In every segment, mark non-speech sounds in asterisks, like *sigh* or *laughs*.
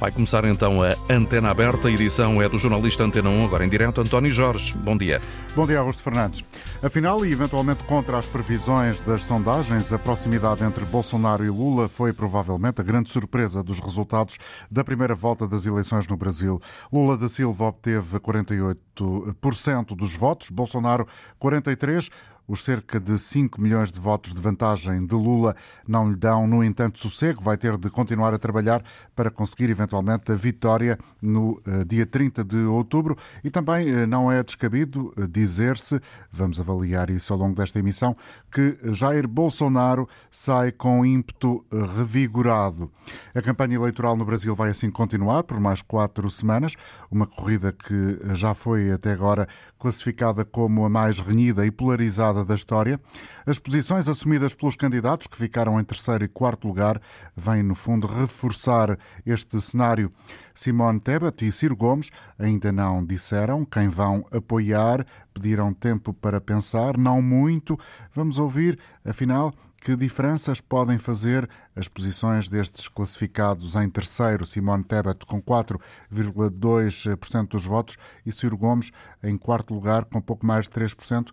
Vai começar então a Antena Aberta. A edição é do jornalista Antena 1, agora em direto, António Jorge. Bom dia. Bom dia, Augusto Fernandes. Afinal, e eventualmente contra as previsões das sondagens, a proximidade entre Bolsonaro e Lula foi provavelmente a grande surpresa dos resultados da primeira volta das eleições no Brasil. Lula da Silva obteve 48% dos votos, Bolsonaro 43%. Os cerca de 5 milhões de votos de vantagem de Lula não lhe dão, no entanto, sossego. Vai ter de continuar a trabalhar para conseguir eventualmente a vitória no uh, dia 30 de outubro. E também uh, não é descabido uh, dizer-se, vamos avaliar isso ao longo desta emissão, que Jair Bolsonaro sai com ímpeto revigorado. A campanha eleitoral no Brasil vai assim continuar por mais quatro semanas, uma corrida que já foi até agora classificada como a mais renhida e polarizada da história. As posições assumidas pelos candidatos, que ficaram em terceiro e quarto lugar, vêm, no fundo, reforçar este cenário. Simone Tebet e Ciro Gomes ainda não disseram quem vão apoiar, pediram tempo para pensar, não muito. Vamos ouvir, afinal, que diferenças podem fazer as posições destes classificados em terceiro, Simone Tebet com 4,2% dos votos e Ciro Gomes em quarto lugar com pouco mais de 3%.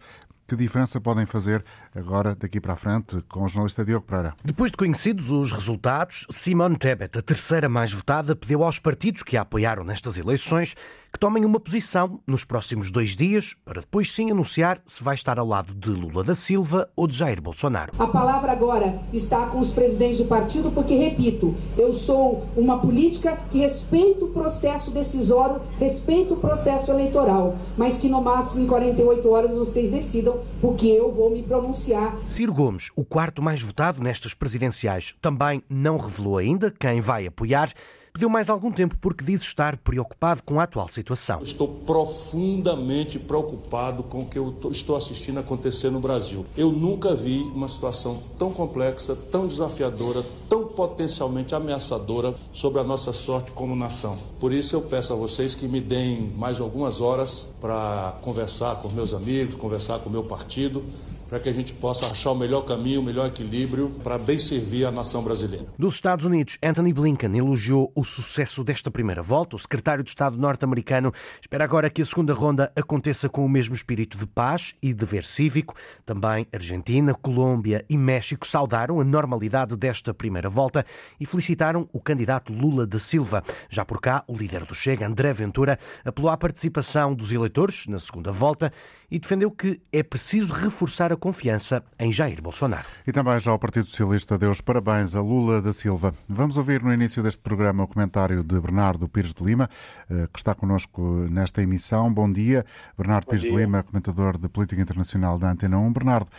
Que diferença podem fazer agora, daqui para a frente, com o jornalista Diogo Pereira? Depois de conhecidos os resultados, Simone Tebet, a terceira mais votada, pediu aos partidos que a apoiaram nestas eleições que tomem uma posição nos próximos dois dias, para depois sim anunciar se vai estar ao lado de Lula da Silva ou de Jair Bolsonaro. A palavra agora está com os presidentes do partido, porque, repito, eu sou uma política que respeito o processo decisório, respeito o processo eleitoral, mas que no máximo em 48 horas vocês decidam, porque eu vou me pronunciar. Ciro Gomes, o quarto mais votado nestas presidenciais, também não revelou ainda quem vai apoiar pediu mais algum tempo porque diz estar preocupado com a atual situação. Estou profundamente preocupado com o que eu estou assistindo acontecer no Brasil. Eu nunca vi uma situação tão complexa, tão desafiadora, tão potencialmente ameaçadora sobre a nossa sorte como nação. Por isso eu peço a vocês que me deem mais algumas horas para conversar com meus amigos, conversar com o meu partido para que a gente possa achar o melhor caminho, o melhor equilíbrio para bem servir a nação brasileira. Dos Estados Unidos, Anthony Blinken elogiou o sucesso desta primeira volta. O secretário de Estado norte-americano espera agora que a segunda ronda aconteça com o mesmo espírito de paz e dever cívico. Também Argentina, Colômbia e México saudaram a normalidade desta primeira volta e felicitaram o candidato Lula da Silva. Já por cá, o líder do Chega, André Ventura, apelou à participação dos eleitores na segunda volta e defendeu que é preciso reforçar a confiança em Jair Bolsonaro. E também já o Partido Socialista deu os parabéns a Lula da Silva. Vamos ouvir no início deste programa o comentário de Bernardo Pires de Lima, eh, que está connosco nesta emissão. Bom dia. Bernardo Bom Pires dia. de Lima, comentador de Política Internacional da Antena 1. Bernardo,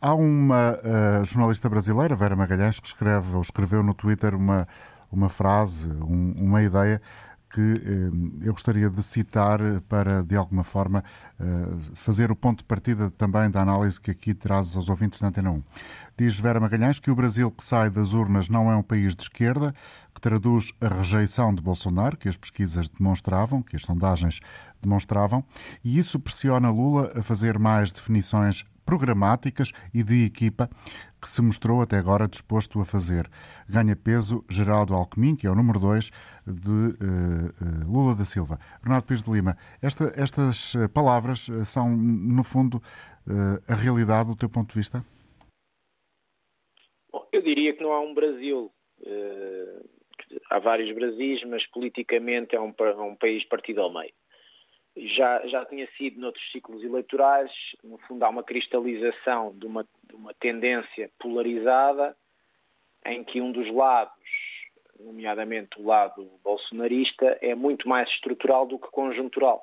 há uma uh, jornalista brasileira, Vera Magalhães, que escreve ou escreveu no Twitter uma, uma frase, um, uma ideia que eh, eu gostaria de citar para, de alguma forma, eh, fazer o ponto de partida também da análise que aqui traz aos ouvintes da Antena 1. Diz Vera Magalhães que o Brasil que sai das urnas não é um país de esquerda, que traduz a rejeição de Bolsonaro, que as pesquisas demonstravam, que as sondagens demonstravam, e isso pressiona Lula a fazer mais definições programáticas e de equipa que se mostrou até agora disposto a fazer. Ganha peso Geraldo Alckmin, que é o número 2 de uh, uh, Lula da Silva. Bernardo Pires de Lima, esta, estas eh, palavras são, no fundo, uh, a realidade do teu ponto de vista? Bom, eu diria que não há um Brasil. há vários Brasis, mas politicamente é um, é um país partido ao meio já, já tinha sido noutros ciclos eleitorais, no fundo há uma cristalização de uma, de uma tendência polarizada em que um dos lados, nomeadamente o lado bolsonarista, é muito mais estrutural do que conjuntural.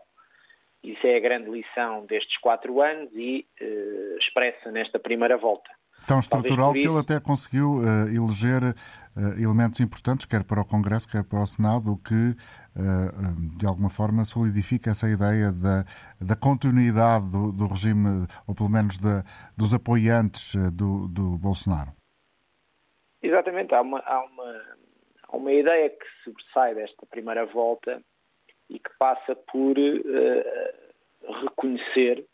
Isso é a grande lição destes quatro anos e uh, expressa nesta primeira volta. Tão estrutural que ele até conseguiu uh, eleger elementos importantes, quer para o Congresso, quer para o Senado, que uh, de alguma forma solidifica essa ideia da, da continuidade do, do regime, ou pelo menos dos apoiantes do, do, Bolsonaro. Exatamente, há uma, há, uma, há uma ideia que sobressai desta primeira volta e que passa por reconhecer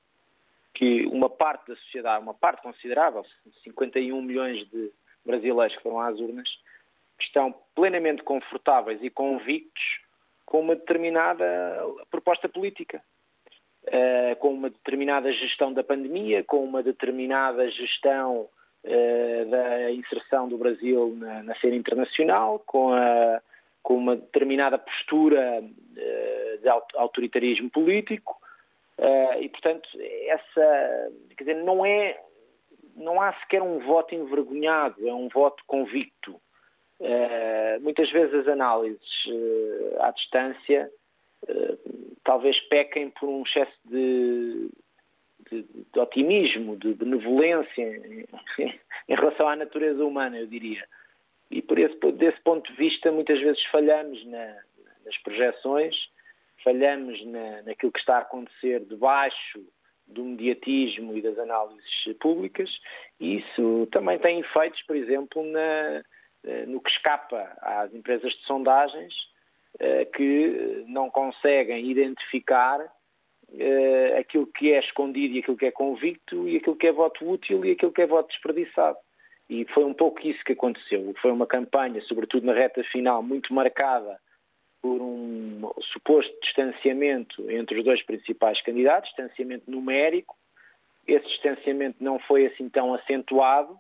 que uma parte da sociedade, uma parte considerável, 51 milhões de brasileiros que foram às urnas, que estão plenamente confortáveis e convictos com uma determinada proposta política, uh, com uma determinada gestão da pandemia, com uma determinada gestão uh, da inserção do Brasil na, na cena internacional, com, a, com uma determinada postura uh, de autoritarismo político. e, portanto, essa, quer dizer, não é, não há sequer um voto envergonhado, é um voto convicto. Uh, muitas vezes as análises uh, à distância uh, talvez pequem por um excesso de, de, de otimismo, de benevolência em, *laughs* em, relação à natureza humana, eu diria. E por esse, desse ponto de vista, muitas vezes falhamos na, nas projeções, falhamos na, naquilo que está a acontecer debaixo do mediatismo e das análises públicas, isso também tem efeitos, por exemplo, na eh, no que escapa às empresas de sondagens eh, que não conseguem identificar eh, aquilo que é escondido e aquilo que é convicto e aquilo que é voto útil e aquilo que é voto desperdiçado. E foi um pouco isso que aconteceu. Foi uma campanha, sobretudo na reta final, muito marcada por um suposto distanciamento entre os dois principais candidatos, distanciamento numérico. Esse distanciamento não foi assim tão acentuado,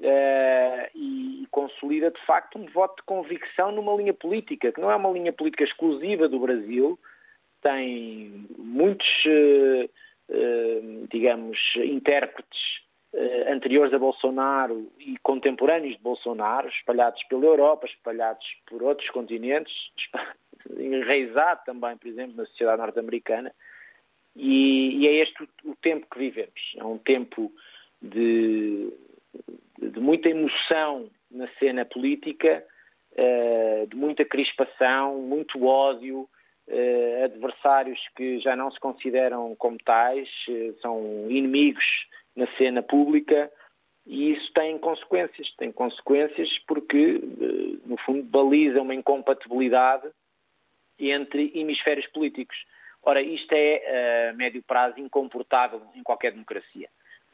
Uh, e, consolida de facto um voto de convicção numa linha política, que não é uma linha política exclusiva do Brasil, tem muitos, uh, uh, digamos, intérpretes anteriores a Bolsonaro e contemporâneos de Bolsonaro, espalhados pela Europa, espalhados por outros continentes, *laughs* enraizado também, por exemplo, na sociedade norte-americana, e, e, é este o, o tempo que vivemos. É um tempo de de muita emoção na cena política, eh, de muita crispação, muito ódio, eh, adversários que já não se consideram como tais, eh, são inimigos na cena pública e isso tem consequências. Tem consequências porque, no fundo, baliza uma incompatibilidade entre hemisférios políticos. Ora, isto é, a médio prazo, incomportável em qualquer democracia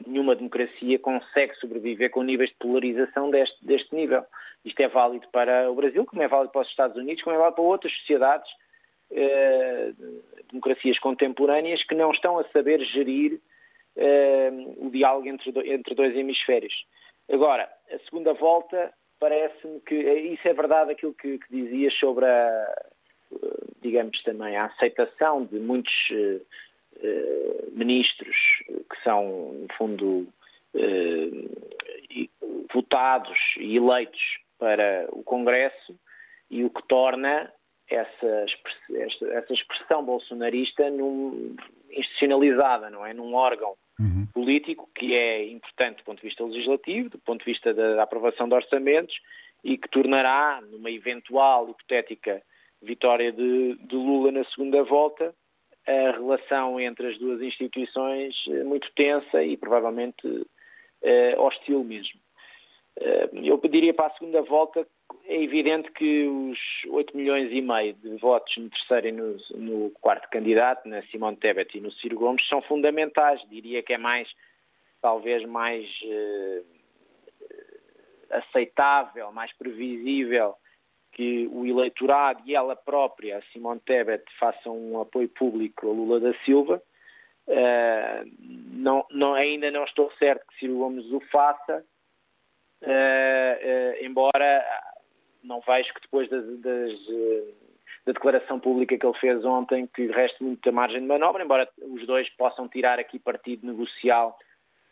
nenhuma democracia consegue sobreviver com níveis de polarização deste, deste nível. Isto é válido para o Brasil, como é válido para os Estados Unidos, como é válido para outras sociedades, eh, democracias contemporâneas, que não estão a saber gerir eh, o diálogo entre, do, entre dois hemisférios. Agora, a segunda volta, parece-me que isso é verdade aquilo que, que dizias sobre a, digamos também, a aceitação de muitos eh, eh, ministros que são, no fundo, eh, votados e eleitos para o Congresso e o que torna essa, essa expressão bolsonarista num, institucionalizada, não é? Num órgão. Político que é importante do ponto de vista legislativo, do ponto de vista da, aprovação de orçamentos e que tornará, numa eventual hipotética vitória de, de Lula na segunda volta, a relação entre as duas instituições eh, muito tensa e provavelmente uh, hostil mesmo. Uh, eu pediria para a segunda volta, é evidente que os 8 milhões e meio de votos no terceiro e no, no quarto candidato, na Simone Tebet e no Ciro Gomes, são fundamentais. Diria que é mais, talvez mais uh, aceitável, mais previsível que o eleitorado e ela própria, Simone Tebet, façam um apoio público a Lula da Silva. Uh, não, não, ainda não estou certo que Ciro Gomes o faça, embora não vejo que depois das, das, da declaração pública que ele fez ontem que reste muita margem de manobra, embora os dois possam tirar aqui partido negocial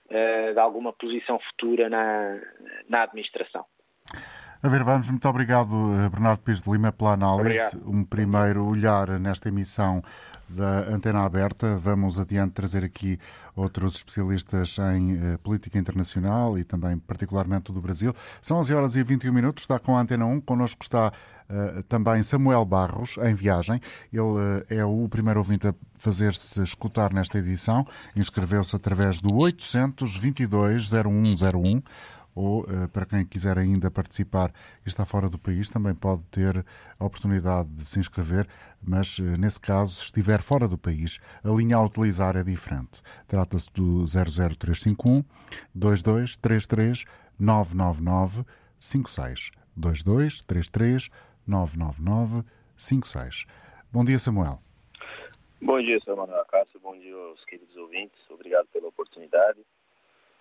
de alguma posição futura na, na administração. A ver, vamos, muito obrigado, eh, Bernardo Pires de Lima, pela análise. Obrigado. Um primeiro olhar nesta emissão da Antena Aberta. Vamos adiante trazer aqui outros especialistas em eh, política internacional e também particularmente do Brasil. São 11 horas e 21 minutos, está com a Antena 1. Connosco está uh, também Samuel Barros, em viagem. Ele é o primeiro ouvinte a fazer-se escutar nesta edição. Inscreveu-se através do 822 0101 ou uh, para quem quiser ainda participar e está fora do país, também pode ter a oportunidade de se inscrever, mas uh, nesse caso, se estiver fora do país, a linha a utilizar é diferente. Trata-se do 00351 2233 999 56. 22 33 999 56. Bom dia, Samuel. Bom dia, Sr. Manuel Cássio. Bom dia aos queridos ouvintes. Obrigado pela oportunidade.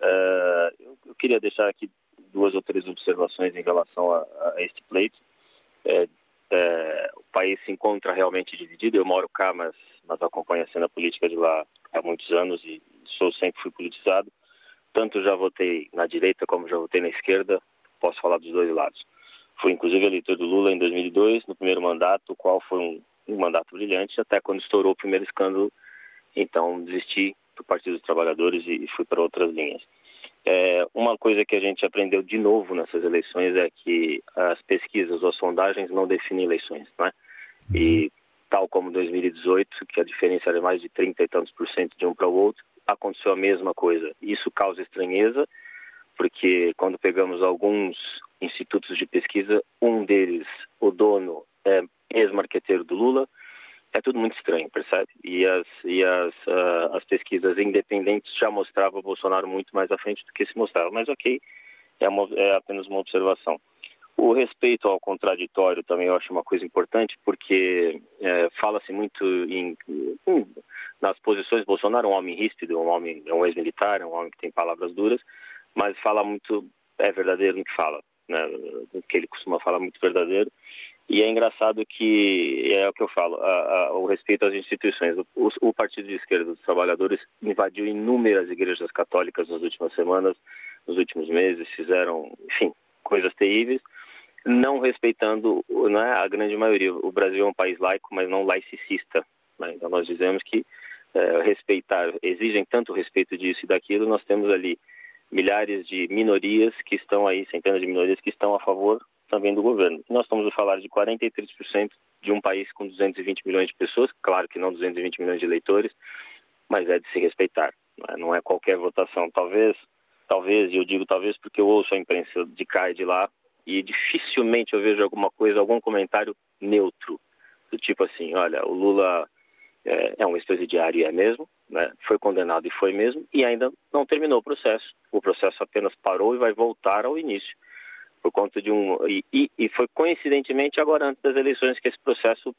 Uh, eu, queria deixar aqui duas ou três observações em relação a, a este pleito. É, é, o país se encontra realmente dividido. Eu moro cá, mas, mas acompanho a cena política de lá há muitos anos e sou sempre fui politizado. Tanto já votei na direita como já votei na esquerda. Posso falar dos dois lados. Fui inclusive eleitor do Lula em 2002, no primeiro mandato, o qual foi um, um mandato brilhante, até quando estourou o primeiro escândalo. Então desisti do Partido dos Trabalhadores e, e fui para outras linhas. É, uma coisa que a gente aprendeu de novo nessas eleições é que as pesquisas ou sondagens não definem eleições, né? E tal como 2018, que a diferença era mais de 30 e tantos por cento de um para o outro, aconteceu a mesma coisa. Isso causa estranheza, porque quando pegamos alguns institutos de pesquisa, um deles, o dono, é ex-marqueteiro do Lula, é tudo muito estranho, percebe? E as, e as, uh, as pesquisas independentes já mostravam Bolsonaro muito mais à frente do que se mostrava. Mas ok, é, uma, é apenas uma observação. O respeito ao contraditório também eu acho uma coisa importante, porque é, fala-se muito em, em, nas posições. Bolsonaro é um homem ríspido, um homem, é um ex-militar, é um homem que tem palavras duras, mas fala muito, é verdadeiro no que fala, né? Que ele costuma falar muito verdadeiro. E é engraçado que é o que eu falo, a, a, o respeito às instituições. O, o, Partido de Esquerda dos Trabalhadores invadiu inúmeras igrejas católicas nas últimas semanas, nos últimos meses, fizeram, enfim, coisas terríveis, não respeitando né, a grande maioria. O Brasil é um país laico, mas não laicista. Né? Então nós dizemos que é, respeitar, exigem tanto respeito disso e daquilo, nós temos ali milhares de minorias que estão aí, centenas de minorias que estão a favor também do governo. Nós estamos a falar de 43% de um país com 220 milhões de pessoas, claro que não 220 milhões de eleitores, mas é de se respeitar. Não é, não é qualquer votação. Talvez, talvez, e eu digo talvez porque eu ouço a imprensa de cá e de lá, e dificilmente eu vejo alguma coisa, algum comentário neutro, do tipo assim, olha, o Lula é, é um ex-presidiário e é mesmo, né? foi condenado e foi mesmo, e ainda não terminou o processo. O processo apenas parou e vai voltar ao início por conta de um e, e, foi coincidentemente agora antes das eleições que esse processo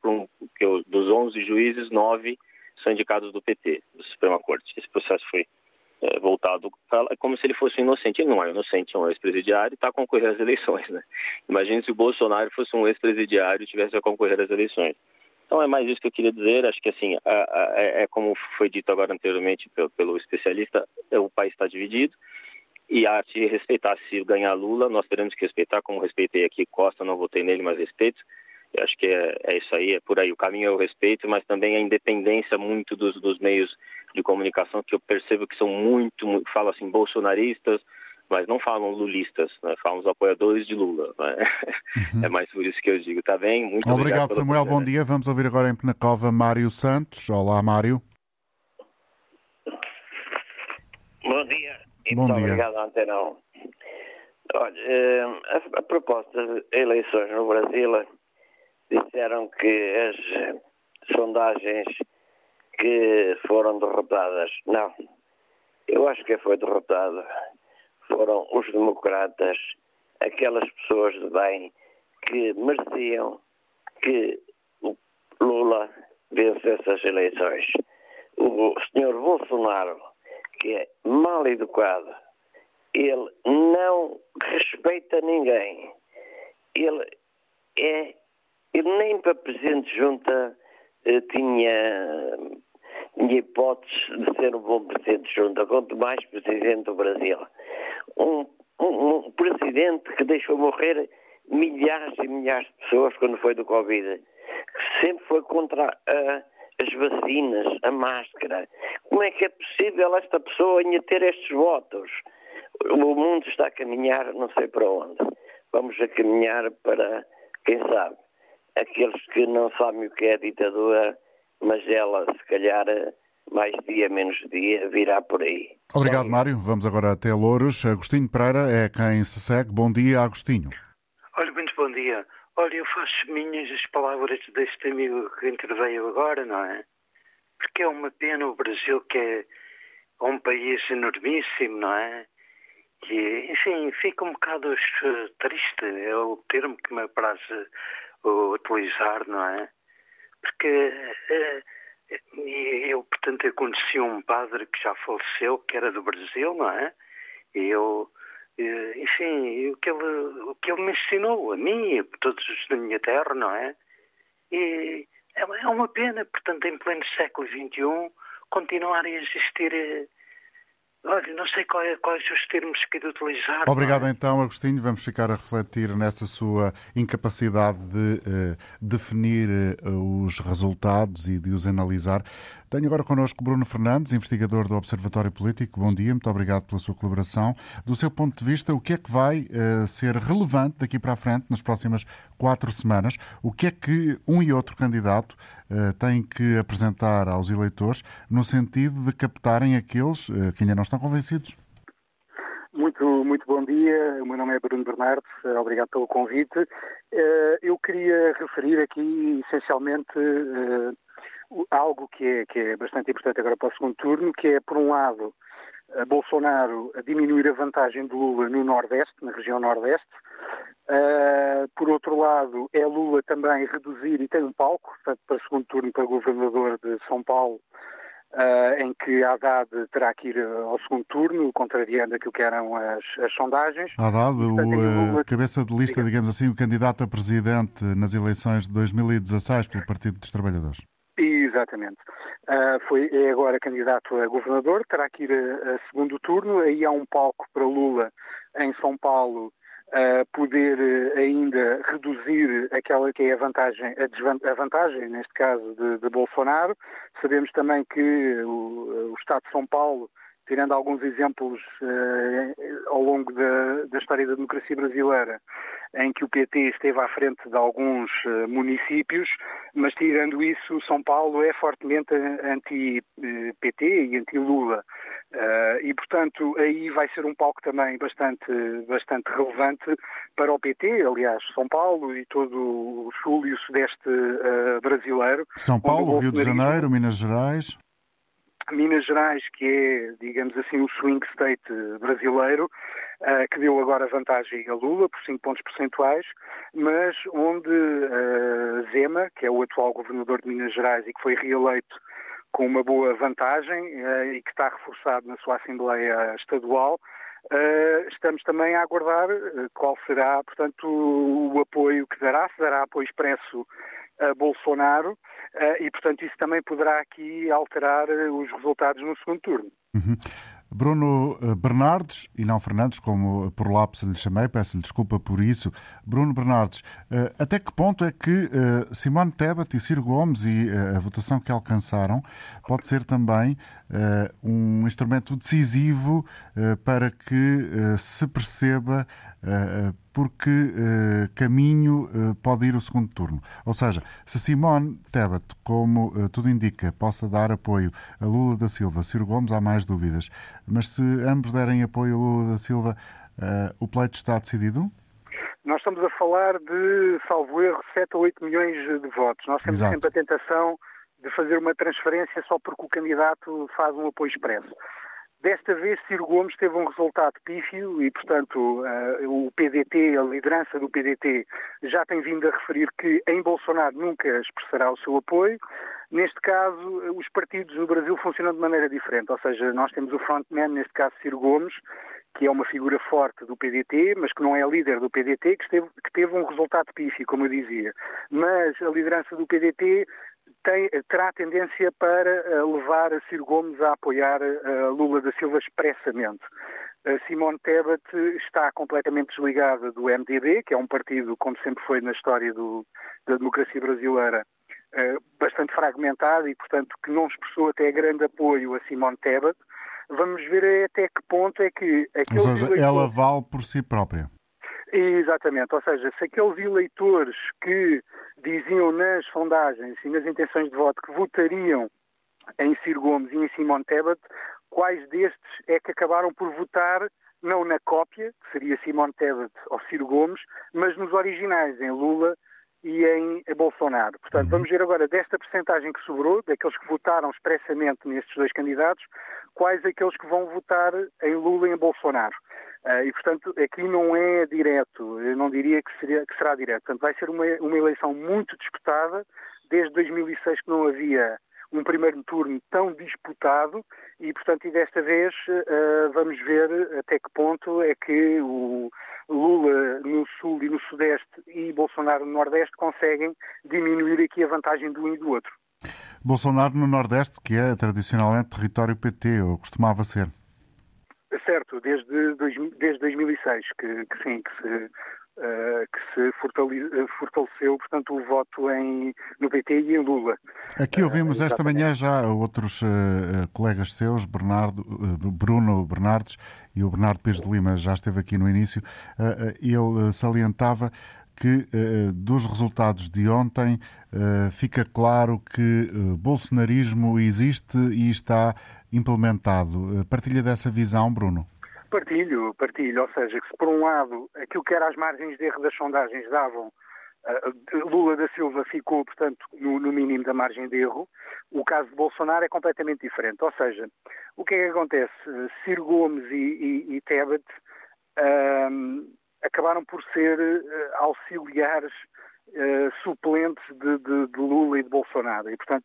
que eu, dos 11 juízes nove são indicados do PT do Suprema Corte. Esse processo foi é, voltado é como se ele fosse inocente. Ele não é inocente é um ex-presidiário e está a concorrer às eleições né? Imagine se o Bolsonaro fosse um ex-presidiário e tivesse a concorrer às eleições. Então é mais isso que eu queria dizer. Acho que assim é, é, como foi dito agora anteriormente pelo, pelo especialista é, o país está dividido e a de respeitar. Se ganhar Lula, nós teremos que respeitar, como respeitei aqui Costa, não votei nele, mas respeito. Eu acho que é, é, isso aí, é por aí. O caminho é o respeito, mas também a independência muito dos, dos meios de comunicação, que eu percebo que são muito, muito falam assim, bolsonaristas, mas não falam lulistas, né? falam os apoiadores de Lula. Né? Uhum. *laughs* É mais por isso que eu digo, tá bem? Muito obrigado, obrigado Samuel. Bom dia. Vamos ouvir agora em Penacova Mário Santos. Olá, Mário. Bom dia. E Bom muito dia. obrigado, Antenão. Olha, eh, a, a proposta de eleições no Brasil disseram que as sondagens que foram derrotadas. Não. Eu acho que foi derrotado. Foram os democratas, aquelas pessoas de bem que mereciam que o Lula vencesse as eleições. O senhor Bolsonaro que é mal educado, ele não respeita ninguém, ele é. Ele nem para presidente de junta eh, tinha, tinha hipótese de ser um bom presidente de junta, quanto mais presidente do Brasil. Um, um, um presidente que deixou morrer milhares e milhares de pessoas quando foi do Covid, que sempre foi contra a as vacinas, a máscara. Como é que é possível esta pessoa ainda ter estes votos? O mundo está a caminhar não sei para onde. Vamos a caminhar para, quem sabe, aqueles que não sabem o que é a ditadura, mas ela, se calhar, mais dia, menos dia, virá por aí. Obrigado, Mário. Vamos agora até Louros. Agostinho Pereira é quem se segue. Bom dia, Agostinho. Olha, muito bom dia. Olha, eu faço minhas as palavras deste amigo que interveio agora, não é? Porque é uma pena o Brasil, que é um país enormíssimo, não é? que, enfim, fica um bocado uh, triste, é o termo que me apraz uh, utilizar, não é? Porque uh, eu, portanto, eu conheci um padre que já faleceu, que era do Brasil, não é? E eu, enfim, o que, ele, o que ele me ensinou, a mim e a todos os da minha terra, não é? E é, é uma pena, portanto, em pleno século XXI, continuarem a existir Olha, não sei qual é, quais os termos que de utilizar. Obrigado é? então, Agostinho. Vamos ficar a refletir nessa sua incapacidade de uh, definir uh, os resultados e de os analisar. Tenho agora connosco Bruno Fernandes, investigador do Observatório Político. Bom dia, muito obrigado pela sua colaboração. Do seu ponto de vista, o que é que vai uh, ser relevante daqui para a frente, nas próximas quatro semanas? O que é que um e outro candidato uh, têm que apresentar aos eleitores no sentido de captarem aqueles uh, que ainda não estão convencidos? Muito, muito bom dia. O meu nome é Bruno Bernardo. Obrigado pelo convite. Eu queria referir aqui, essencialmente, algo que é, que é bastante importante agora para o segundo turno, que é, por um lado, Bolsonaro a diminuir a vantagem de Lula no Nordeste, na região Nordeste. Uh, por outro lado, é Lula também reduzir, e tem um palco, portanto, para o segundo turno para governador de São Paulo, uh, em que Haddad terá que ir ao segundo turno, contrariando aquilo que eram as, as sondagens. Haddad, portanto, o Lula... cabeça de lista, digamos assim, o candidato a presidente nas eleições de 2016 pelo Partido dos Trabalhadores. Exatamente. Uh, foi, é agora candidato a governador, terá que ir a, a, segundo turno, aí há um palco para Lula em São Paulo uh, poder uh, ainda reduzir aquela que é a vantagem, a, a vantagem neste caso, de, de, Bolsonaro. Sabemos também que o, o Estado de São Paulo tirando alguns exemplos uh, ao longo da, da, história da democracia brasileira, em que o PT esteve à frente de alguns uh, municípios, mas tirando isso, São Paulo é fortemente anti-PT e anti-Lula. Uh, e, portanto, aí vai ser um palco também bastante, bastante relevante para o PT, aliás, São Paulo e todo o sul e o sudeste brasileiro. São Paulo, Rio de Janeiro, Minas Gerais. Minas Gerais, que é, digamos assim, o swing state brasileiro, uh, que deu agora vantagem a Lula por 5 pontos percentuais, mas onde uh, Zema, que é o atual governador de Minas Gerais e que foi reeleito com uma boa vantagem uh, e que está reforçado na sua Assembleia Estadual, Uh, estamos também a aguardar qual será, portanto, o, o, apoio que dará, se dará apoio expresso Bolsonaro uh, e, portanto, isso também poderá aqui alterar os resultados no segundo turno. Uhum. Bruno eh, Bernardes, e não Fernandes, como por lápis lhe chamei, peço-lhe desculpa por isso. Bruno Bernardes, eh, até que ponto é que eh, Simone Tebet e Ciro Gomes e a votação que alcançaram pode ser também um instrumento decisivo para que se perceba por que caminho pode ir o segundo turno? Ou seja, se Simone Tebet, como tudo indica, possa dar apoio a Lula da Silva, Ciro Gomes, há mais dúvidas. Mas se ambos derem apoio a Lula da Silva, uh, o pleito está decidido? Nós estamos a falar de, salvo erro, 7 ou 8 milhões de votos. Nós temos Exato. sempre a tentação de fazer uma transferência só porque o candidato faz um apoio expresso. Desta vez, Ciro Gomes teve um resultado pífio e, portanto, uh, o PDT, a liderança do PDT, já tem vindo a referir que em Bolsonaro nunca expressará o seu apoio. Neste caso, os partidos no Brasil funcionam de maneira diferente, ou seja, nós temos o frontman, neste caso Ciro Gomes, que é uma figura forte do PDT, mas que não é líder do PDT, que, esteve, que teve um resultado pífio, como eu dizia. Mas a liderança do PDT tem, terá tendência para uh, levar a Ciro Gomes a apoiar uh, Lula da Silva expressamente. Uh, Simone Tebet está completamente desligada do MDB, que é um partido, como sempre foi na história do, da democracia brasileira, bastante fragmentado e, portanto, que não expressou até grande apoio a Simone Tebet. Vamos ver até que ponto é que... Ou seja, ela vale por si própria. Exatamente, ou seja, se aqueles eleitores que diziam nas sondagens e nas intenções de voto que votariam em Ciro Gomes e em Simone Tebet, quais destes é que acabaram por votar não na cópia, que seria Simone Tebet ou Ciro Gomes, mas nos originais, em Lula e em Bolsonaro. Portanto, vamos ver agora desta percentagem que sobrou, daqueles que votaram expressamente nestes dois candidatos, quais aqueles que vão votar em Lula e em Bolsonaro. Uh, e, portanto, aqui não é direto, eu não diria que, seria, que será direto. Portanto, vai ser uma, uma eleição muito disputada. Desde 2006 que não havia um primeiro turno tão disputado e, portanto, e desta vez uh, vamos ver até que ponto é que o Lula no Sul e no Sudeste e Bolsonaro no Nordeste conseguem diminuir aqui a vantagem de um e do outro. Bolsonaro no Nordeste, que é tradicionalmente território PT, ou costumava ser. Certo, desde, desde 2006 que, que sim, que se Uh, que se eh, fortaleceu, portanto, o voto em, no PT e em Lula. Aqui ouvimos uh, esta manhã já outros uh, colegas seus, Bernardo, Bruno Bernardes e o Bernardo Pires de Lima já esteve aqui no início, ele salientava que dos resultados de ontem fica claro que bolsonarismo existe e está implementado. Partilha dessa visão, Bruno? Partilho, partilho. Ou seja, que se por um lado aquilo que era as margens de erro das sondagens davam, uh, Lula da Silva ficou, portanto, no, no, mínimo da margem de erro, o caso de Bolsonaro é completamente diferente. Ou seja, o que é que acontece? Ciro Gomes e, e, e Tebet uh, acabaram por ser uh, auxiliares suplentes de, de, de, Lula e de Bolsonaro. E, portanto,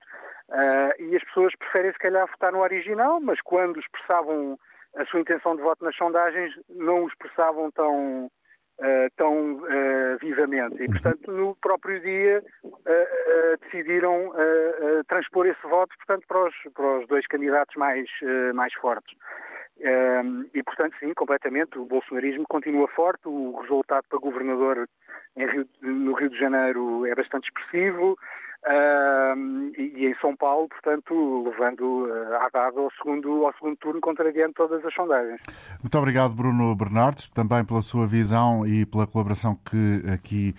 e as pessoas preferem, se calhar, votar no original, mas quando expressavam a sua intenção de voto nas sondagens não o expressavam tão, uh, tão uh, vivamente. E, portanto, no próprio dia uh, decidiram transpor esse voto, portanto, para os, para os dois candidatos mais, mais fortes. E, portanto, sim, completamente, o bolsonarismo continua forte, o resultado para governador Rio, no Rio de Janeiro é bastante expressivo, Uh, e, em São Paulo, portanto, levando uh, Haddad ao segundo, ao segundo turno, contrariando todas as sondagens. Muito obrigado, Bruno Bernardes, também pela sua visão e pela colaboração que aqui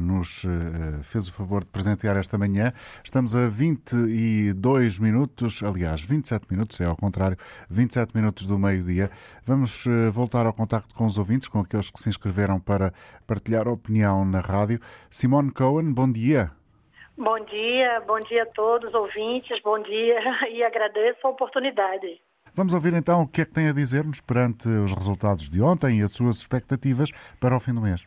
nos uh, fez o favor de presentear esta manhã. Estamos a 22 minutos, aliás, 27 minutos, é ao contrário, 27 minutos do meio-dia. Vamos uh, voltar ao contacto com os ouvintes, com aqueles que se inscreveram para partilhar opinião na rádio. Simone Cohen, bom dia. Bom dia, bom dia a todos, ouvintes, bom dia *laughs* e agradeço a oportunidade. Vamos ouvir então o que é que tem a dizer-nos perante os resultados de ontem e as suas expectativas para o fim do mês.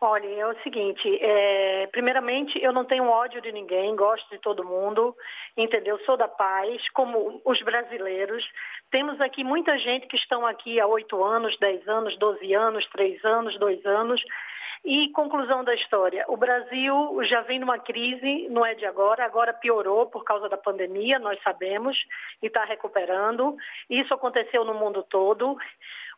Olha, é o seguinte, é, primeiramente eu não tenho ódio de ninguém, gosto de todo mundo, entendeu? Sou da paz, como os brasileiros. Temos aqui muita gente que estão aqui há oito anos, dez anos, doze anos, três anos, dois anos, e conclusão da história: o Brasil já vem numa crise, não é de agora, agora piorou por causa da pandemia, nós sabemos, e está recuperando. Isso aconteceu no mundo todo.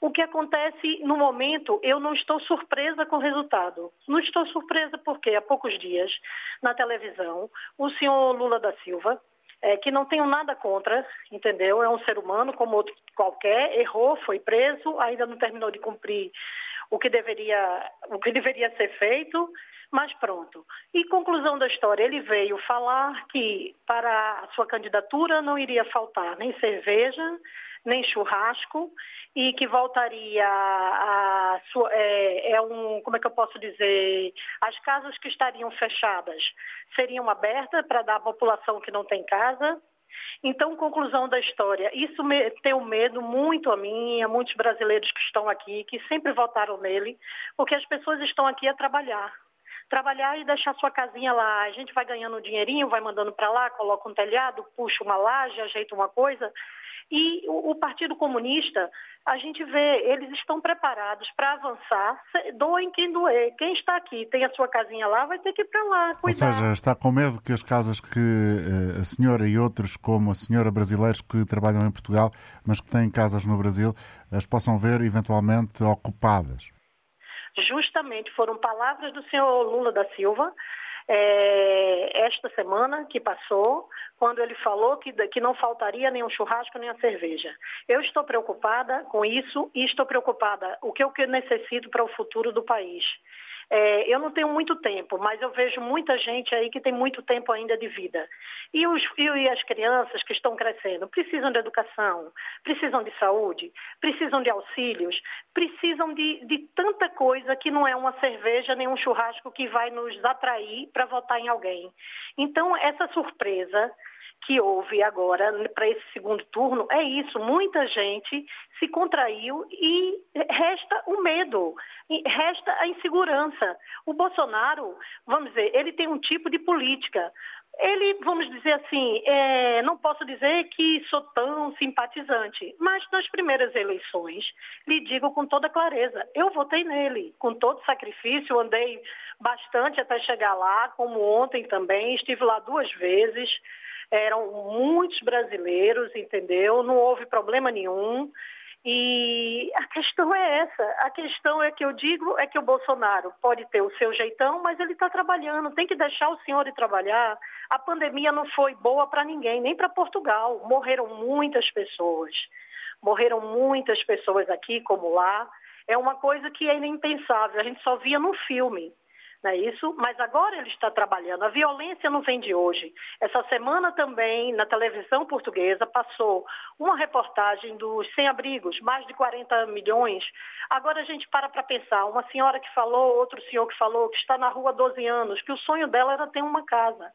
O que acontece no momento, eu não estou surpresa com o resultado. Não estou surpresa porque há poucos dias, na televisão, o senhor Lula da Silva, é, que não tenho nada contra, entendeu? É um ser humano como outro qualquer, errou, foi preso, ainda não terminou de cumprir o que deveria, o que deveria ser feito, mas pronto. E conclusão da história, ele veio falar que para a sua candidatura não iria faltar nem cerveja, nem churrasco e que voltaria a, sua, é, é, um como é que eu posso dizer as casas que estariam fechadas seriam abertas para dar à população que não tem casa então, conclusão da história, isso me, tem medo muito a mim, a muitos brasileiros que estão aqui, que sempre votaram nele, porque as pessoas estão aqui a trabalhar. Trabalhar e deixar sua casinha lá. A gente vai ganhando um dinheirinho, vai mandando para lá, coloca um telhado, puxa uma laje, ajeita uma coisa. E o, o Partido Comunista, a gente vê, eles estão preparados para avançar, doem quem doer. Quem está aqui, tem a sua casinha lá, vai ter que ir para lá. Cuidar. Ou seja, está com medo que as casas que eh, a senhora e outros, como a senhora brasileiros que trabalham em Portugal, mas que têm casas no Brasil, as possam ver eventualmente ocupadas? Justamente, foram palavras do senhor Lula da Silva, é, esta semana que passou, quando ele falou que, que não faltaria nem um churrasco nem a cerveja. Eu estou preocupada com isso e estou preocupada o que eu necessito para o futuro do país. É, eu não tenho muito tempo, mas eu vejo muita gente aí que tem muito tempo ainda de vida. E, os, e as crianças que estão crescendo precisam de educação, precisam de saúde, precisam de auxílios, precisam de, de tanta coisa que não é uma cerveja nem um churrasco que vai nos atrair para votar em alguém. Então, essa surpresa que houve agora para esse segundo turno é isso: muita gente se contraiu e resta o medo, resta a insegurança. O Bolsonaro, vamos dizer, ele tem um tipo de política. Ele, vamos dizer assim, é, não posso dizer que sou tão simpatizante, mas nas primeiras eleições, lhe digo com toda clareza, eu votei nele, com todo sacrifício, andei bastante até chegar lá, como ontem também, estive lá duas vezes, eram muitos brasileiros, entendeu? Não houve problema nenhum. E a questão é essa. A questão é que eu digo é que o Bolsonaro pode ter o seu jeitão, mas ele está trabalhando. Tem que deixar o senhor ir trabalhar. A pandemia não foi boa para ninguém, nem para Portugal. Morreram muitas pessoas. Morreram muitas pessoas aqui como lá. É uma coisa que é impensável. A gente só via no filme não é isso? Mas agora ele está trabalhando. A violência não vem de hoje. Essa semana também, na televisão portuguesa, passou uma reportagem dos sem-abrigos, mais de 40 milhões. Agora a gente para para pensar. Uma senhora que falou, outro senhor que falou, que está na rua há 12 anos, que o sonho dela era ter uma casa.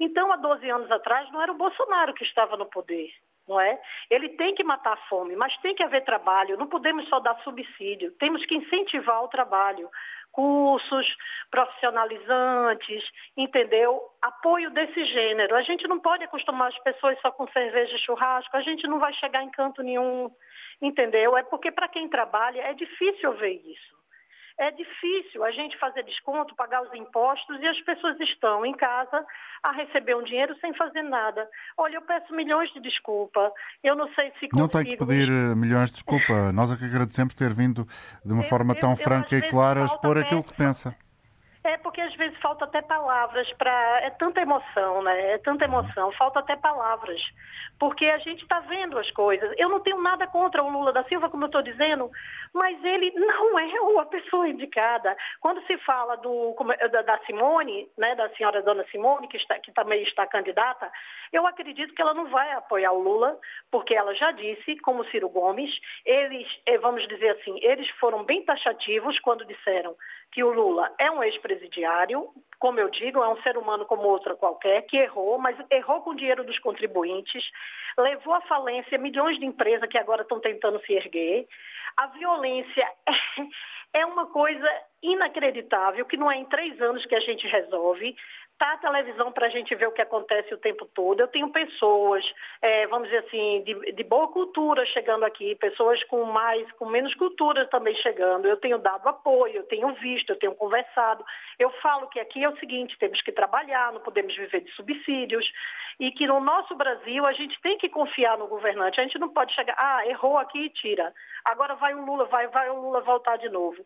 Então, há 12 anos atrás, não era o Bolsonaro que estava no poder não é? Ele tem que matar a fome, mas tem que haver trabalho. Não podemos só dar subsídio. Temos que incentivar o trabalho cursos profissionalizantes, entendeu? Apoio desse gênero. A gente não pode acostumar as pessoas só com cerveja e churrasco, a gente não vai chegar em canto nenhum, entendeu? É porque para quem trabalha é difícil ver isso. É difícil a gente fazer desconto, pagar os impostos e as pessoas estão em casa a receber um dinheiro sem fazer nada. Olha, eu peço milhões de desculpa. Eu não sei se consigo... Não tem que pedir eh, milhões de desculpa. *laughs* Nós é que agradecemos ter vindo de uma eu, forma tão eu, franca eu, e clara a expor aquilo que pensa. É porque às vezes falta até palavras para. É tanta emoção, né? É tanta emoção, falta até palavras. Porque a gente está vendo as coisas. Eu não tenho nada contra o Lula da Silva, como eu estou dizendo, mas ele não é a pessoa indicada. Quando se fala do, da Simone, né, da senhora Dona Simone, que, está, que também está candidata, eu acredito que ela não vai apoiar o Lula, porque ela já disse, como Ciro Gomes, eles, eh, vamos dizer assim, eles foram bem taxativos quando disseram que o Lula é um ex-presidiário, como eu digo, é um ser humano como outra qualquer, que errou, mas errou com o dinheiro dos contribuintes, levou à falência milhões de empresas que agora estão tentando se erguer. A violência *laughs* é uma coisa inacreditável, que não é em três anos que a gente resolve tá a televisão para a gente ver o que acontece o tempo todo. Eu tenho pessoas, é, vamos dizer assim, de, de, boa cultura chegando aqui, pessoas com mais, com menos cultura também chegando. Eu tenho dado apoio, eu tenho visto, eu tenho conversado. Eu falo que aqui é o seguinte: temos que trabalhar, não podemos viver de subsídios e que no nosso Brasil a gente tem que confiar no governante. A gente não pode chegar, ah, errou aqui e tira. Agora vai o Lula, vai, vai o Lula voltar de novo.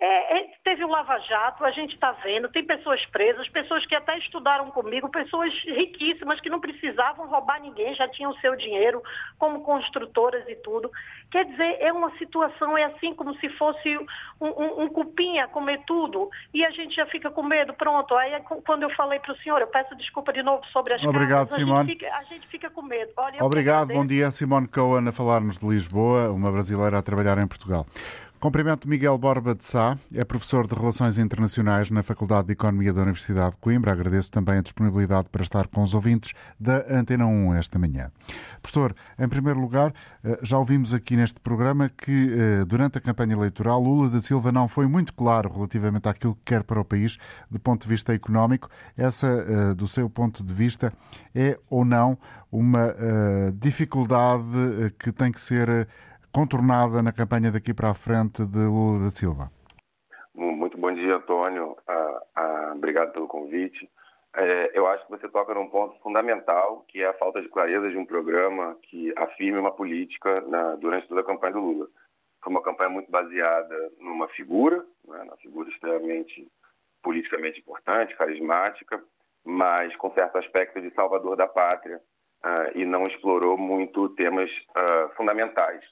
É, teve o Lava Jato, a gente está vendo, tem pessoas presas, pessoas que até estudaram comigo, pessoas riquíssimas que não precisavam roubar ninguém, já tinham seu dinheiro, como construtoras e tudo. Quer dizer, é uma situação, é assim como se fosse um, um, um cupim a comer tudo, e a gente já fica com medo, pronto. Aí é quando eu falei para o senhor, eu peço desculpa de novo sobre as Obrigado, casas, Simone. A gente, fica, a gente fica com medo. Olha, Obrigado, bom dia, Simone Cohen, a falar-nos de Lisboa, uma brasileira a trabalhar em Portugal. Cumprimento Miguel Borba de Sá, é professor de Relações Internacionais na Faculdade de Economia da Universidade de Coimbra. Agradeço também a disponibilidade para estar com os ouvintes da Antena 1 esta manhã. Professor, em primeiro lugar, eh, já ouvimos aqui neste programa que eh, durante a campanha eleitoral Lula da Silva não foi muito claro relativamente àquilo que quer para o país do ponto de vista económico. Essa, eh, do seu ponto de vista, é ou não uma dificuldade que tem que ser contornada na campanha daqui para a frente de Lula da Silva? Muito bom dia, Antônio. Ah, ah, obrigado pelo convite. É, eu acho que você toca num ponto fundamental, que é a falta de clareza de um programa que afirme uma política na, durante toda a campanha do Lula. Foi uma campanha muito baseada numa figura, né, uma figura extremamente politicamente importante, carismática, mas com certo aspecto de salvador da pátria, uh, e não explorou muito temas uh, fundamentais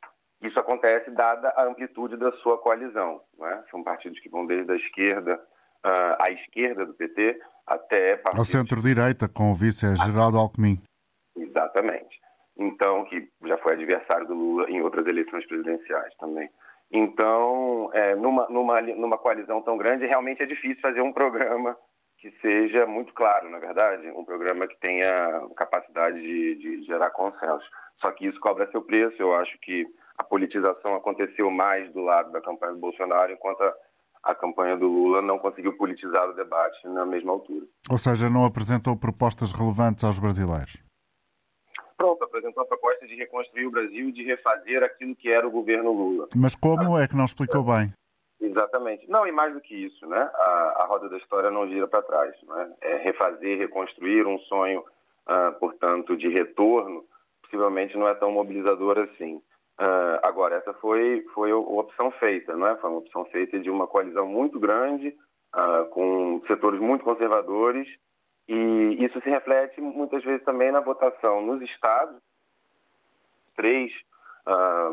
isso acontece dada a amplitude da sua coalizão. Né? São partidos que vão desde a esquerda uh, à esquerda do PT até partidos... Ao centro-direita, com o vice Geraldo Alckmin. Exatamente. Então, que já foi adversário do Lula em outras eleições presidenciais também. Então, é, numa, numa, numa coalizão tão grande, realmente é difícil fazer um programa que que seja muito claro, na verdade, um programa que tenha capacidade de, de gerar consenso. Só que isso cobra seu preço. Eu acho que a politização aconteceu mais do lado da campanha do Bolsonaro, enquanto a, a campanha do Lula não conseguiu politizar o debate na mesma altura. Ou seja, não apresentou propostas relevantes aos brasileiros? Pronto, apresentou a proposta de reconstruir o Brasil e de refazer aquilo que era o governo Lula. Mas como é que não explicou bem? Exatamente. Não, e mais do que isso, né? A, a roda da história não gira para trás. Né? É refazer, reconstruir um sonho, uh, portanto, de retorno, possivelmente não é tão mobilizador assim. Uh, agora, essa foi, foi a opção feita, não é? Foi uma opção feita de uma coalizão muito grande, uh, com setores muito conservadores, e isso se reflete muitas vezes também na votação nos estados. Três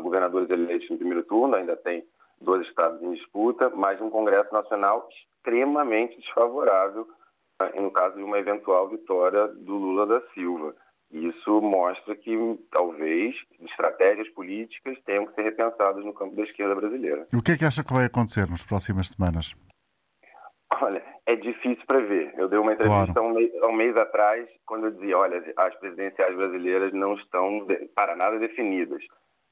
governadores eleitos no primeiro turno, ainda tem dois estados em disputa, mas um Congresso Nacional extremamente desfavorável no caso de uma eventual vitória do Lula da Silva. Isso mostra que talvez estratégias políticas tenham que ser repensadas no campo da esquerda brasileira. E o que é que acha que vai acontecer nas próximas semanas? Olha, é difícil prever. Eu dei uma entrevista claro. um, mês, um mês atrás, quando eu dizia, olha, as presidenciais brasileiras não estão para nada definidas.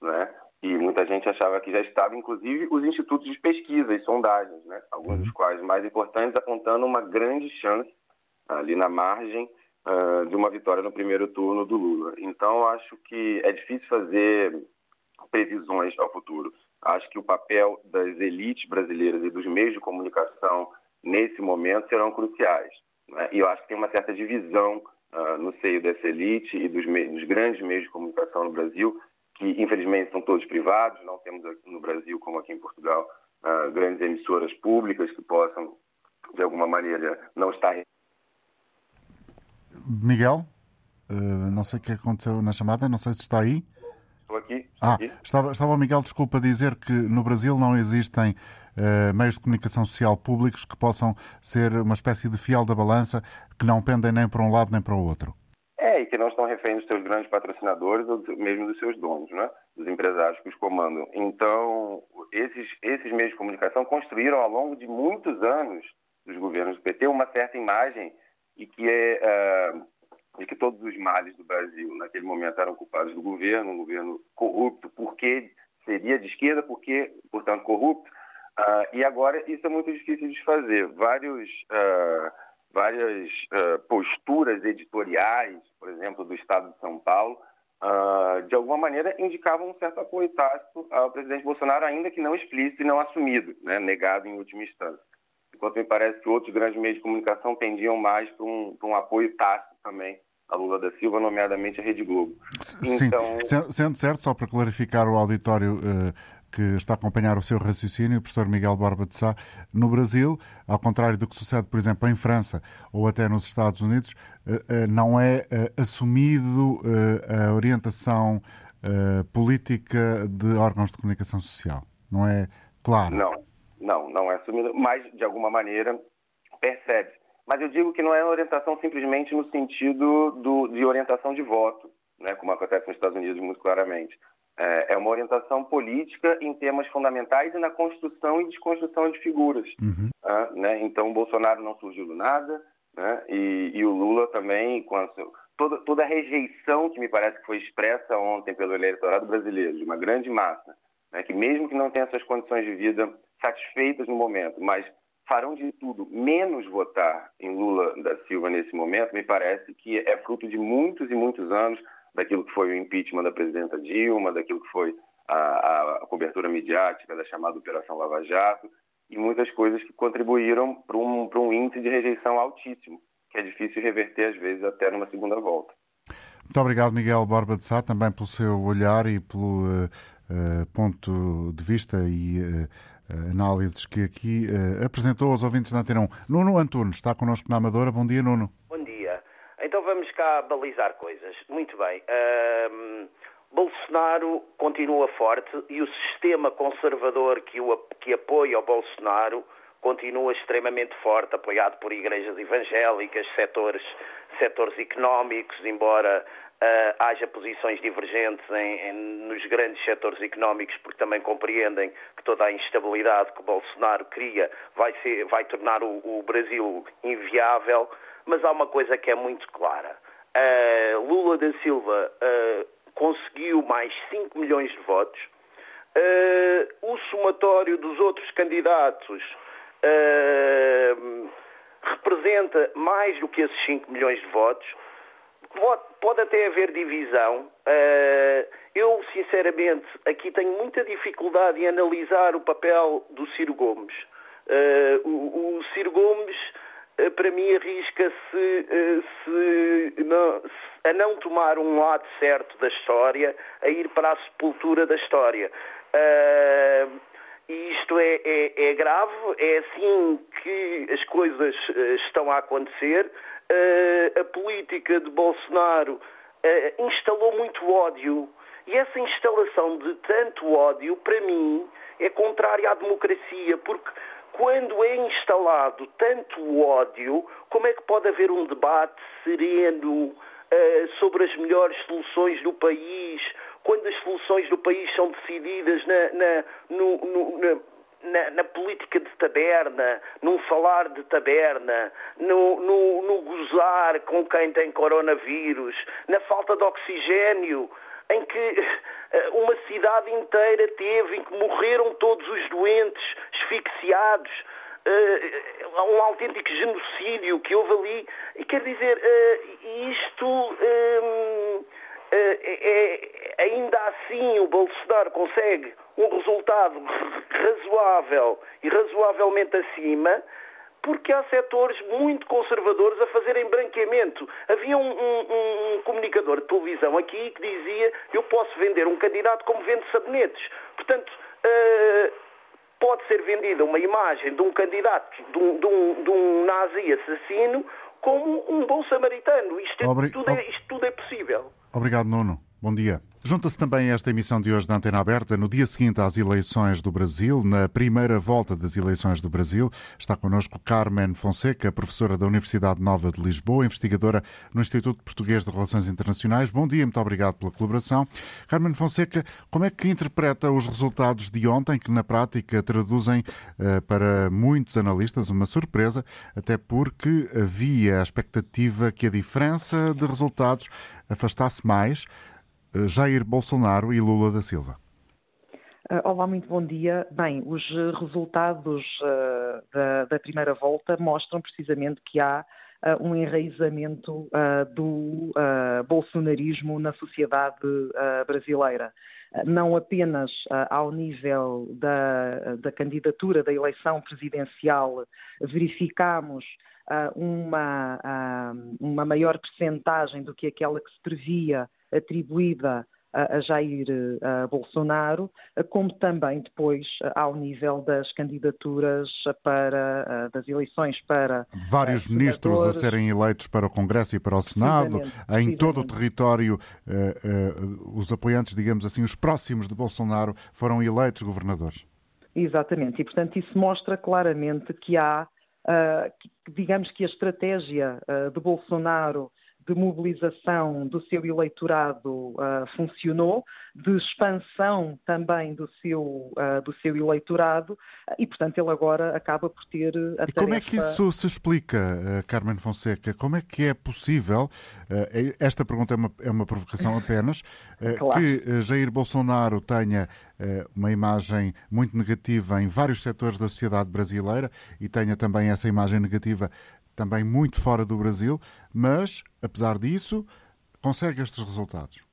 Né? E muita gente achava que já estava, inclusive os institutos de pesquisa e sondagens, né? alguns dos uhum. quais mais importantes, apontando uma grande chance ali na margem uh, de uma vitória no primeiro turno do Lula. Então, acho que é difícil fazer previsões ao futuro. Acho que o papel das elites brasileiras e dos meios de comunicação nesse momento serão cruciais. Né? E eu acho que tem uma certa divisão uh, no seio dessa elite e dos, dos grandes meios de comunicação no Brasil que infelizmente são todos privados, não temos no Brasil, como aqui em Portugal, uh, grandes emissoras públicas que possam, de alguma maneira, não estar. Miguel, uh, não sei o que aconteceu na chamada, não sei se está aí. Estou aqui. Estou ah, aqui. Estava, estava o Miguel, desculpa, a dizer que no Brasil não existem uh, meios de comunicação social públicos que possam ser uma espécie de fiel da balança, que não pendem nem para um lado nem para o outro que não estão reféns dos seus grandes patrocinadores ou mesmo dos seus donos, né? dos empresários que os comandam. Então, esses, esses meios de comunicação construíram ao longo de muitos anos dos governos do PT uma certa imagem e que é uh, de que todos os males do Brasil naquele momento eram culpados do governo, um governo corrupto, porque seria de esquerda, porque, portanto, corrupto. Uh, e agora isso é muito difícil de fazer. Vários uh, várias posturas editoriais, por exemplo, do Estado de São Paulo, de alguma maneira indicavam um certo apoio tácito ao presidente Bolsonaro, ainda que não explícito e não assumido, né, negado em última instância. Enquanto me parece que outros grandes meios de comunicação tendiam mais para um, um apoio tácito também a Lula da Silva, nomeadamente a Rede Globo. Então... Sim, sendo certo, só para clarificar o auditório, uh, que está a acompanhar o seu raciocínio, o professor Miguel Borba de Sá, no Brasil, ao contrário do que sucede, por exemplo, em França ou até nos Estados Unidos, eh, eh, não é assumido a orientação política de órgãos de comunicação social. Não é claro? Não, não, não é assumido, mas de alguma maneira percebe. Mas eu digo que não é orientação simplesmente no sentido do, de orientação de voto, né, como acontece nos Estados Unidos muito claramente é, é uma orientação política em temas fundamentais e na construção e desconstrução de figuras. Uhum. Ah, né? Então, o Bolsonaro não surgiu do nada, né? e, e, o Lula também, com a, toda, toda a rejeição que me parece que foi expressa ontem pelo eleitorado brasileiro, de uma grande massa, né? que mesmo que não tenha suas condições de vida satisfeitas no momento, mas farão de tudo menos votar em Lula da Silva nesse momento, me parece que é fruto de muitos e muitos anos daquilo que foi o impeachment da presidenta Dilma, daquilo que foi a, a cobertura midiática da chamada Operação Lava Jato, e muitas coisas que contribuíram para um, um índice de rejeição altíssimo, que é difícil reverter, às vezes, até numa segunda volta. Muito obrigado, Miguel Borba de Sá, também pelo seu olhar e pelo uh, uh, ponto de vista e uh, análises que aqui apresentou aos ouvintes da Antena 1. Nuno Antunes está connosco na Amadora. Bom dia, Nuno. Então vamos cá balizar coisas. Muito bem. Bolsonaro continua forte e o sistema conservador que, o, que apoia o Bolsonaro continua extremamente forte, apoiado por igrejas evangélicas, setores, setores económicos, embora uh, haja posições divergentes em, em, nos grandes setores económicos, porque também compreendem que toda a instabilidade que Bolsonaro cria vai, ser, vai tornar o, o Brasil inviável, mas há uma coisa que é muito clara. Uh, Lula da Silva uh, conseguiu mais 5 milhões de votos. o somatório dos outros candidatos representa mais do que esses 5 milhões de votos pode até haver divisão. Uh, eu, sinceramente, aqui tenho muita dificuldade em analisar o papel do Ciro Gomes. Uh, o, o, Ciro Gomes, uh, para mim, arrisca-se a não tomar um lado certo da história, a ir para a sepultura da história. E isto é, é, é, grave, é assim que as coisas estão a acontecer uh, a política de Bolsonaro uh, instalou muito ódio. E essa instalação de tanto ódio, para mim, é contrária à democracia, porque quando é instalado tanto ódio, como é que pode haver um debate sereno uh, sobre as melhores soluções do país, quando as soluções do país são decididas na, na, no, no, na na, na, política de taberna, num falar de taberna, no, no, no, gozar com quem tem coronavírus, na falta de oxigênio, em que *laughs* eh, uma cidade inteira teve, em que morreram todos os doentes, asfixiados, uh, um autêntico genocídio que houve ali. E quer dizer, uh, isto. Um, é, ainda assim o Bolsonaro consegue um resultado razoável e razoavelmente acima, porque há setores muito conservadores a fazerem branqueamento. Havia um, um, um, comunicador de televisão aqui que dizia eu posso vender um candidato como vendo sabonetes. Portanto, uh, pode ser vendida uma imagem de um candidato, de um, de um, de um nazi assassino, como um bom samaritano. Isto, é, tudo, é, isto tudo é possível. Obrigado, Nuno. Bom dia. Junta-se também esta emissão de hoje da Antena Aberta no dia seguinte às eleições do Brasil, na primeira volta das eleições do Brasil. Está connosco Carmen Fonseca, professora da Universidade Nova de Lisboa, investigadora no Instituto Português de Relações Internacionais. Bom dia, muito obrigado pela colaboração. Carmen Fonseca, como é que interpreta os resultados de ontem, que na prática traduzem eh, para muitos analistas uma surpresa, até porque havia a expectativa que a diferença de resultados afastasse mais Jair Bolsonaro e Lula da Silva. Eh, olá, muito bom dia. Bem, os resultados uh, da, da, primeira volta mostram precisamente que há uh, um enraizamento uh, do bolsonarismo na sociedade brasileira. Não apenas ao nível da, da, candidatura da eleição presidencial, verificamos uma, uma maior percentagem do que aquela que se previa atribuída a Jair a Bolsonaro, como também depois ao nível das candidaturas para das eleições para vários ministros a serem eleitos para o Congresso e para o Senado, em todo o território eh, eh, os apoiantes, digamos assim, os próximos de Bolsonaro foram eleitos governadores. Exatamente, e portanto isso mostra claramente que há, digamos que a estratégia de Bolsonaro de mobilização do seu eleitorado uh, funcionou, de expansão também do seu, uh, do seu eleitorado, e portanto ele agora acaba por ter a E como é que isso se explica, Carmen Fonseca? Como é que é possível, uh, esta pergunta é uma, é uma provocação apenas, *laughs* claro. que Jair Bolsonaro tenha uma imagem muito negativa em vários setores da sociedade brasileira e tenha também essa imagem negativa também muito fora do Brasil, mas, apesar disso, consegue estes resultados?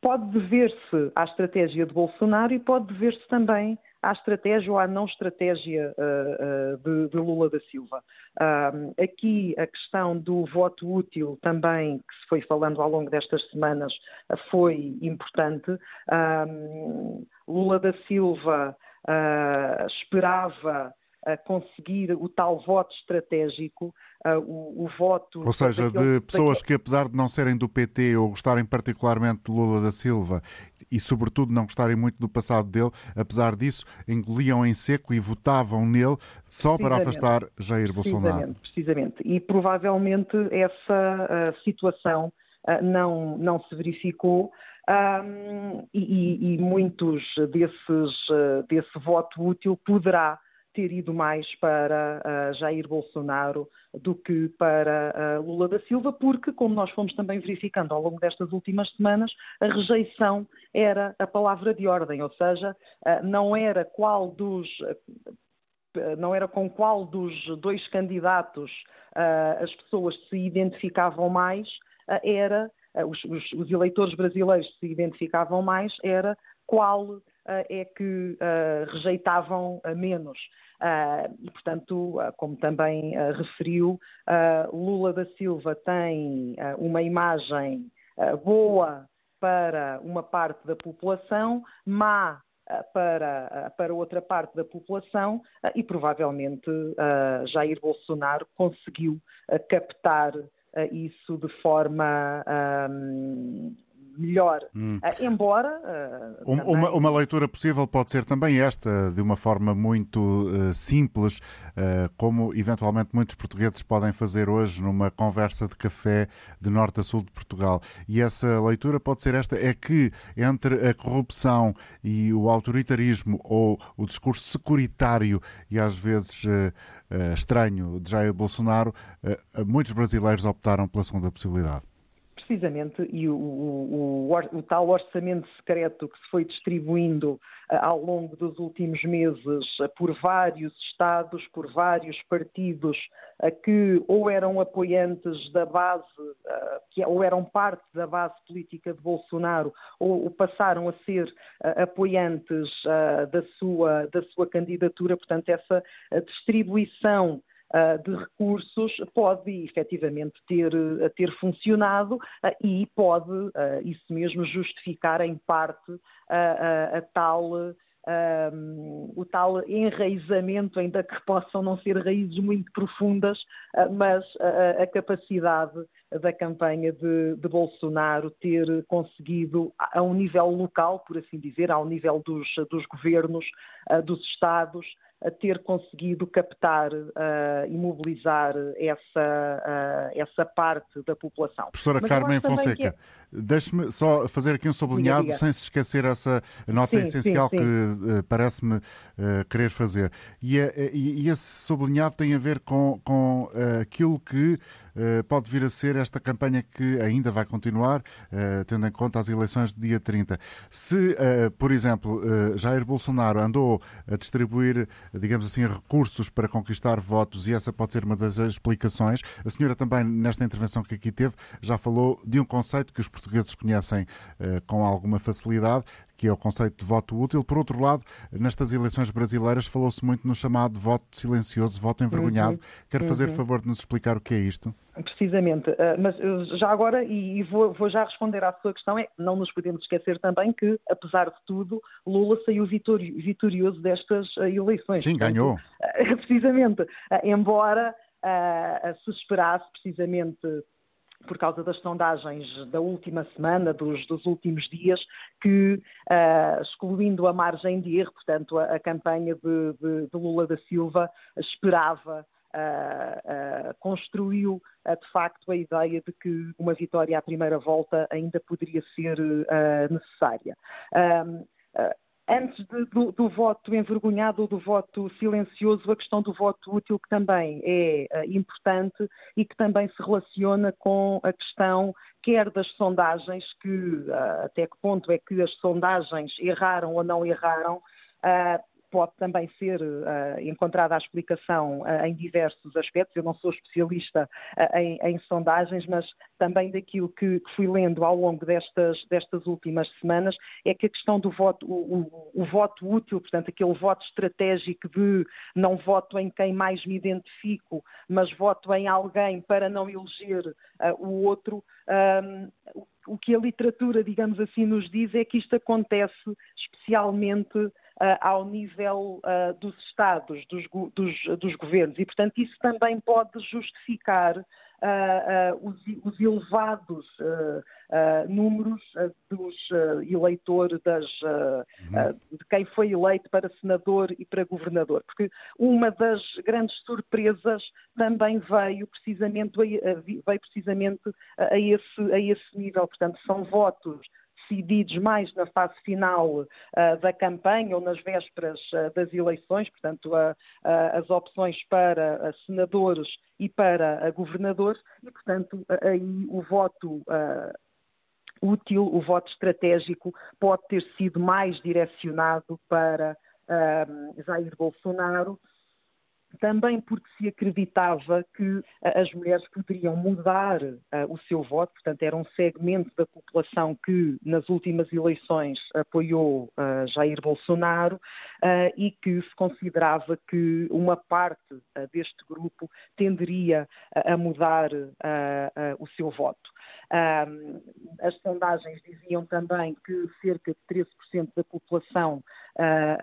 Pode dever-se à estratégia de Bolsonaro e pode dever-se também à estratégia ou à não estratégia uh, uh, de, de, Lula da Silva. Uh, aqui a questão do voto útil também, que se foi falando ao longo destas semanas, foi importante. Lula da Silva esperava a conseguir o tal voto estratégico, uh, o, o, voto. Ou seja, de pessoas que, apesar de não serem do PT ou gostarem particularmente de Lula da Silva e, sobretudo, não gostarem muito do passado dele, apesar disso, engoliam em seco e votavam nele só para afastar Jair Bolsonaro. Precisamente, precisamente. E provavelmente essa uh, situação não, não se verificou. Um, e, e, muitos desses, desse voto útil poderá ter ido mais para uh, Jair Bolsonaro do que para uh, Lula da Silva, porque, como nós fomos também verificando ao longo destas últimas semanas, a rejeição era a palavra de ordem, ou seja, uh, não era qual dos não era com qual dos dois candidatos as pessoas se identificavam mais, era os, os, os eleitores brasileiros se identificavam mais, era qual é que rejeitavam menos. e, portanto, como também referiu, Lula da Silva tem uma imagem boa para uma parte da população, má para, para outra parte da população e provavelmente Jair Bolsonaro conseguiu captar isso de forma um, melhor. Hum. Uh, embora. Uh, uma, também... uma, leitura possível pode ser também esta, de uma forma muito uh, simples, como eventualmente muitos portugueses podem fazer hoje numa conversa de café de norte a sul de Portugal. E essa leitura pode ser esta: é que entre a corrupção e o autoritarismo ou o discurso securitário e às vezes estranho de Jair Bolsonaro, muitos brasileiros optaram pela segunda possibilidade precisamente, e o, o, o, o, tal orçamento secreto que se foi distribuindo uh, ao longo dos últimos meses uh, por vários Estados, por vários partidos uh, que ou eram apoiantes da base, que, ou eram parte da base política de Bolsonaro, ou, ou passaram a ser apoiantes da, sua, da sua candidatura. Portanto, essa distribuição de recursos pode efetivamente ter, uh, ter funcionado uh, e pode isso mesmo justificar em parte a tal um, o tal enraizamento, ainda que possam não ser raízes muito profundas, mas a, a, capacidade da campanha de, de, Bolsonaro ter conseguido, a um nível local, por assim dizer, ao nível dos, dos governos, uh, dos Estados, ter conseguido captar uh, e mobilizar essa, uh, essa parte da população. Professora Mas Carmen Fonseca, é... deixe-me só fazer aqui um sublinhado, diga. sem se esquecer essa nota sim, essencial sim, sim. que uh, parece-me querer fazer. E, e, e, esse sublinhado tem a ver com, com aquilo que pode vir a ser esta campanha que ainda vai continuar, tendo em conta as eleições de dia 30. Se, por exemplo, Jair Bolsonaro andou a distribuir digamos assim, recursos para conquistar votos e essa pode ser uma das explicações. A senhora também, nesta intervenção que aqui teve, já falou de um conceito que os portugueses conhecem com alguma facilidade, que é o conceito de voto útil. Por outro lado, nestas eleições brasileiras falou-se muito no chamado voto silencioso, voto envergonhado. Uhum. Quer fazer uhum. favor de nos explicar o que é isto? Precisamente, uh, mas já agora, e vou, vou, já responder à sua questão, é não nos podemos esquecer também que, apesar de tudo, Lula saiu vitorioso destas uh, eleições. Sim, Portanto, ganhou. *laughs* Uh, precisamente, embora se esperasse precisamente por causa das sondagens da última semana, dos, dos últimos dias, que, uh, excluindo a margem de erro, portanto, a, a campanha de, de, de, Lula da Silva esperava. Uh, uh, construiu de facto a ideia de que uma vitória à primeira volta ainda poderia ser necessária antes de, do, do, voto envergonhado ou do voto silencioso, a questão do voto útil, que também é uh, importante e que também se relaciona com a questão quer das sondagens, que uh, até que ponto é que as sondagens erraram ou não erraram, uh, pode também ser uh, encontrada a explicação uh, em diversos aspectos. Eu não sou especialista uh, em, em, sondagens, mas também daquilo que, que, fui lendo ao longo destas, destas últimas semanas é que a questão do voto, o, o, o, voto útil, portanto, aquele voto estratégico de não voto em quem mais me identifico, mas voto em alguém para não eleger o outro. Um, o que a literatura, digamos assim, nos diz é que isto acontece especialmente ao nível dos Estados, dos, dos, dos governos, e, portanto, isso também pode justificar uh, os, os, elevados números dos eleitores, das, uhum. de quem foi eleito para senador e para governador. Porque uma das grandes surpresas também veio precisamente, veio precisamente a, esse, a esse nível. Portanto, são votos decididos mais na fase final uh, da campanha ou nas vésperas uh, das eleições, portanto, as opções para senadores e para governadores, e, portanto, aí o voto útil, o voto estratégico, pode ter sido mais direcionado para Jair Bolsonaro também porque se acreditava que as mulheres poderiam mudar o seu voto, portanto, era um segmento da população que nas últimas eleições apoiou Jair Bolsonaro e que se considerava que uma parte deste grupo tenderia a mudar o seu voto. as sondagens diziam também que cerca de 13% da população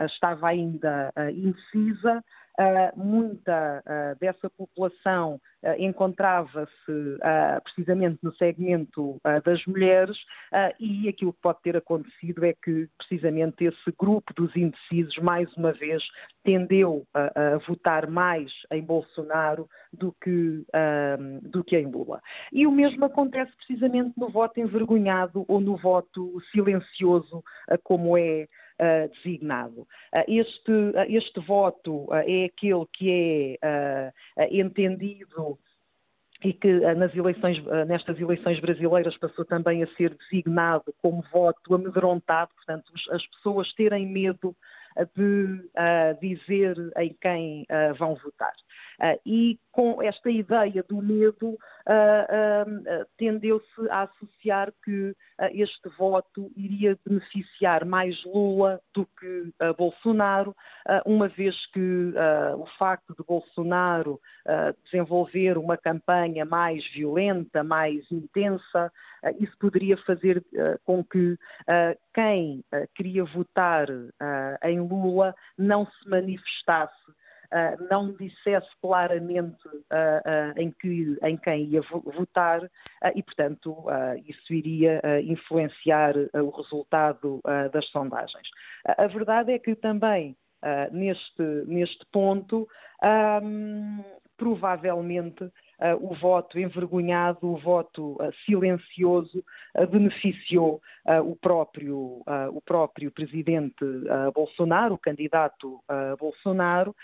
estava ainda indecisa. Uh, muita uh, dessa população uh, encontrava-se precisamente no segmento das mulheres e aquilo que pode ter acontecido é que precisamente esse grupo dos indecisos, mais uma vez, tendeu a, a votar mais em Bolsonaro do que, do que em Lula. E o mesmo acontece precisamente no voto envergonhado ou no voto silencioso, como é uh, designado. Uh, este, uh, este voto é aquele que é entendido e que nas eleições, nestas eleições brasileiras passou também a ser designado como voto amedrontado, portanto, as pessoas terem medo de uh, dizer em quem uh, vão votar. E com esta ideia do medo, tendeu-se a associar que este voto iria beneficiar mais Lula do que Bolsonaro, uma vez que o facto de Bolsonaro desenvolver uma campanha mais violenta, mais intensa, isso poderia fazer com que quem queria votar em Lula não se manifestasse Uh, não dissesse claramente uh, em, que, em quem ia votar e, portanto, isso iria influenciar o resultado das sondagens. a verdade é que também neste, neste ponto, um, provavelmente o voto envergonhado, o voto uh, silencioso uh, beneficiou o, próprio, o próprio presidente Bolsonaro, o candidato Bolsonaro,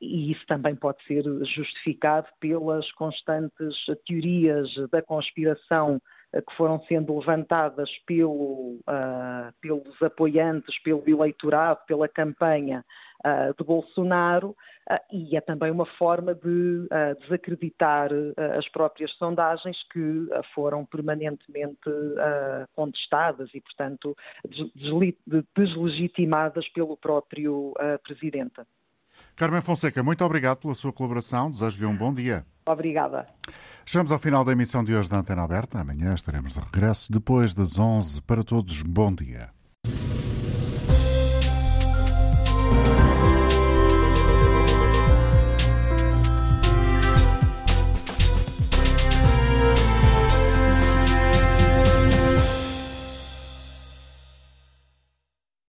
e isso também pode ser justificado pelas constantes teorias da conspiração que foram sendo levantadas pelo, uh, pelos apoiantes, pelo eleitorado, pela campanha uh, de Bolsonaro, e é também uma forma de desacreditar as próprias sondagens que foram permanentemente contestadas e, portanto, deslegitimadas pelo próprio Presidente. Carmen Fonseca, muito obrigado pela sua colaboração. Desejo-lhe um bom dia. Obrigada. Chegamos ao final da emissão de hoje da Antena Aberta. Amanhã estaremos de regresso depois das 11. Para todos, bom dia.